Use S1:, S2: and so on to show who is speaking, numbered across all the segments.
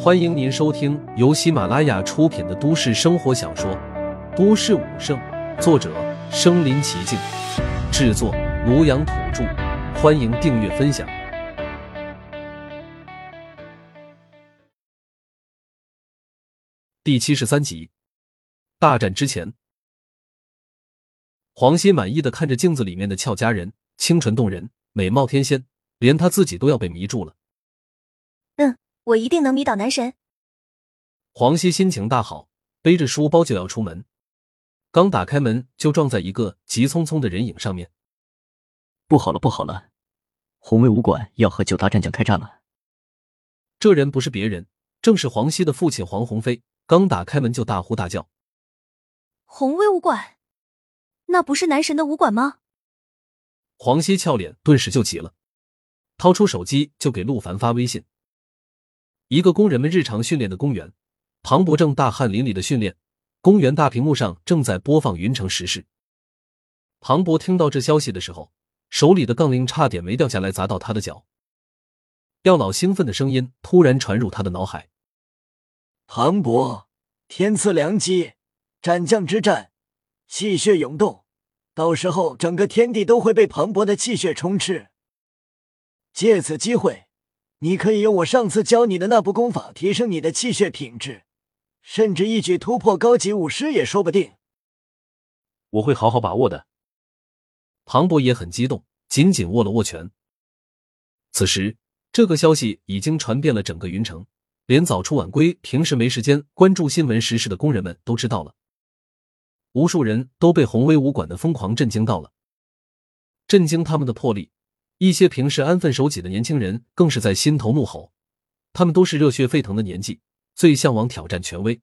S1: 欢迎您收听由喜马拉雅出品的都市生活小说《都市武圣》，作者：身临其境，制作：庐阳土著。欢迎订阅分享。第七十三集，大战之前，黄熙满意的看着镜子里面的俏佳人，清纯动人，美貌天仙，连他自己都要被迷住了。
S2: 我一定能迷倒男神。
S1: 黄熙心情大好，背着书包就要出门，刚打开门就撞在一个急匆匆的人影上面。
S3: 不好了，不好了！红威武馆要和九大战将开战了。
S1: 这人不是别人，正是黄熙的父亲黄鸿飞。刚打开门就大呼大叫：“
S2: 红威武馆，那不是男神的武馆吗？”
S1: 黄熙俏脸顿时就急了，掏出手机就给陆凡发微信。一个工人们日常训练的公园，庞博正大汗淋漓的训练。公园大屏幕上正在播放云城时事。庞博听到这消息的时候，手里的杠铃差点没掉下来砸到他的脚。药老兴奋的声音突然传入他的脑海：“
S4: 庞博，天赐良机，斩将之战，气血涌动，到时候整个天地都会被庞博的气血充斥。借此机会。”你可以用我上次教你的那部功法提升你的气血品质，甚至一举突破高级武师也说不定。
S1: 我会好好把握的。庞博也很激动，紧紧握了握拳。此时，这个消息已经传遍了整个云城，连早出晚归、平时没时间关注新闻时事的工人们都知道了。无数人都被宏威武馆的疯狂震惊到了，震惊他们的魄力。一些平时安分守己的年轻人更是在心头怒吼，他们都是热血沸腾的年纪，最向往挑战权威。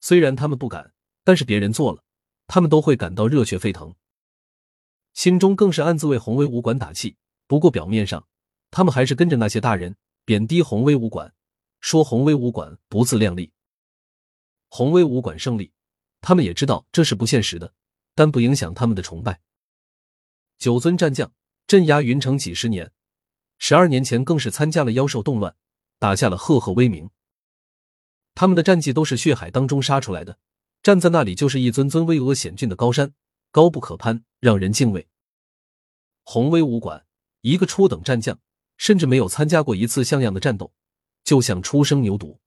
S1: 虽然他们不敢，但是别人做了，他们都会感到热血沸腾，心中更是暗自为宏威武馆打气。不过表面上，他们还是跟着那些大人贬低宏威武馆，说宏威武馆不自量力。宏威武馆胜利，他们也知道这是不现实的，但不影响他们的崇拜。九尊战将。镇压云城几十年，十二年前更是参加了妖兽动乱，打下了赫赫威名。他们的战绩都是血海当中杀出来的，站在那里就是一尊尊巍峨险峻的高山，高不可攀，让人敬畏。宏威武馆一个初等战将，甚至没有参加过一次像样的战斗，就像初生牛犊，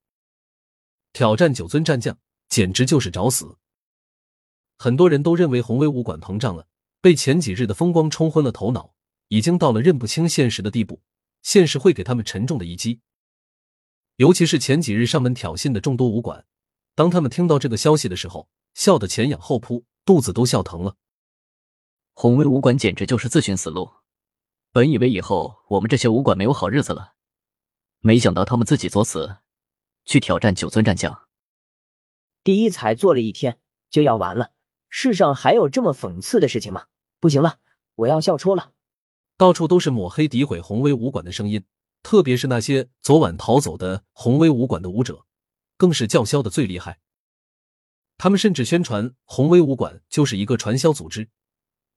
S1: 挑战九尊战将，简直就是找死。很多人都认为宏威武馆膨胀了，被前几日的风光冲昏了头脑。已经到了认不清现实的地步，现实会给他们沉重的一击。尤其是前几日上门挑衅的众多武馆，当他们听到这个消息的时候，笑得前仰后扑，肚子都笑疼了。
S3: 红威武馆简直就是自寻死路。本以为以后我们这些武馆没有好日子了，没想到他们自己作死，去挑战九尊战将。
S5: 第一才做了一天就要完了，世上还有这么讽刺的事情吗？不行了，我要笑抽了。
S1: 到处都是抹黑、诋毁红威武馆的声音，特别是那些昨晚逃走的红威武馆的武者，更是叫嚣的最厉害。他们甚至宣传红威武馆就是一个传销组织，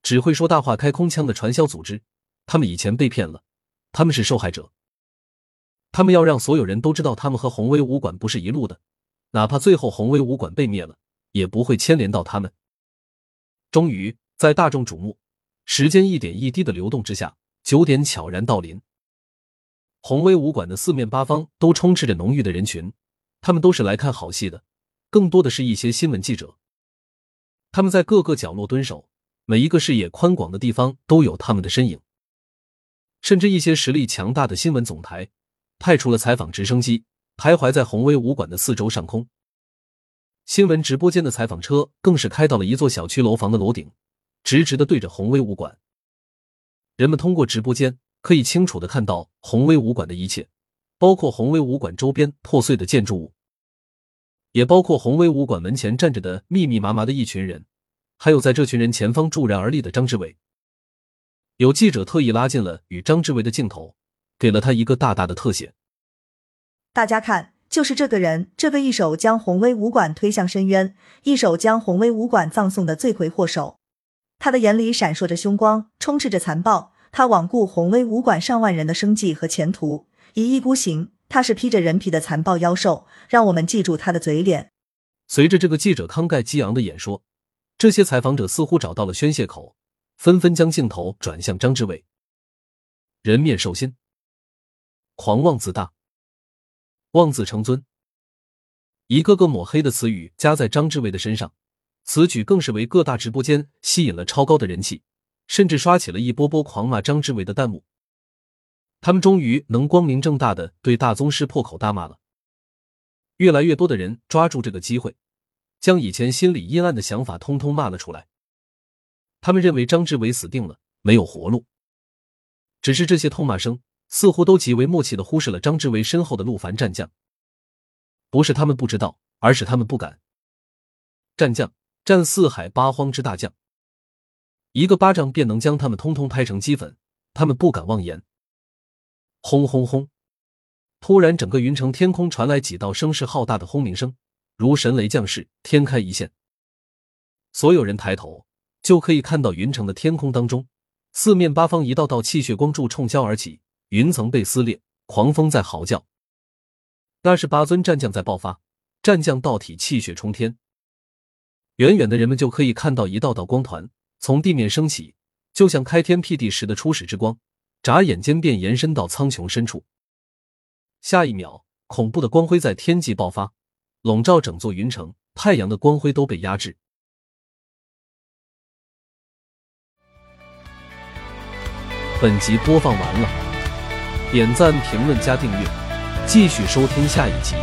S1: 只会说大话、开空腔的传销组织。他们以前被骗了，他们是受害者。他们要让所有人都知道，他们和红威武馆不是一路的，哪怕最后红威武馆被灭了，也不会牵连到他们。终于，在大众瞩目。时间一点一滴的流动之下，九点悄然到临。宏威武馆的四面八方都充斥着浓郁的人群，他们都是来看好戏的，更多的是一些新闻记者。他们在各个角落蹲守，每一个视野宽广的地方都有他们的身影。甚至一些实力强大的新闻总台派出了采访直升机，徘徊在宏威武馆的四周上空。新闻直播间的采访车更是开到了一座小区楼房的楼顶。直直的对着宏威武馆，人们通过直播间可以清楚的看到宏威武馆的一切，包括宏威武馆周边破碎的建筑物，也包括宏威武馆门前站着的密密麻麻的一群人，还有在这群人前方骤然而立的张志伟。有记者特意拉近了与张志伟的镜头，给了他一个大大的特写。
S6: 大家看，就是这个人，这个一手将宏威武馆推向深渊，一手将宏威武馆葬送的罪魁祸首。他的眼里闪烁着凶光，充斥着残暴。他罔顾宏威武馆上万人的生计和前途，一意孤行，他是披着人皮的残暴妖兽，让我们记住他的嘴脸。
S1: 随着这个记者慷慨激昂的演说，这些采访者似乎找到了宣泄口，纷纷将镜头转向张志伟。人面兽心，狂妄自大，妄自成尊，一个个抹黑的词语加在张志伟的身上，此举更是为各大直播间吸引了超高的人气，甚至刷起了一波波狂骂张志伟的弹幕。他们终于能光明正大的对大宗师破口大骂了。越来越多的人抓住这个机会，将以前心里阴暗的想法通通骂了出来。他们认为张志伟死定了，没有活路。只是这些痛骂声似乎都极为默契的忽视了张志伟身后的陆凡战将。不是他们不知道，而是他们不敢。战将，战四海八荒之大将，一个巴掌便能将他们通通拍成齑粉，他们不敢妄言。轰轰轰！突然，整个云城天空传来几道声势浩大的轰鸣声，如神雷降世，天开一线。所有人抬头，就可以看到云城的天空当中，四面八方一道道气血光柱冲霄而起，云层被撕裂，狂风在嚎叫。那是八尊战将在爆发，战将道体气血冲天。远远的人们就可以看到一道道光团从地面升起，就像开天辟地时的初始之光，眨眼间便延伸到苍穹深处。下一秒，恐怖的光辉在天际爆发，笼罩整座云城。太阳的光辉都被压制。本集播放完了，点赞、评论、加订阅，继续收听下一集。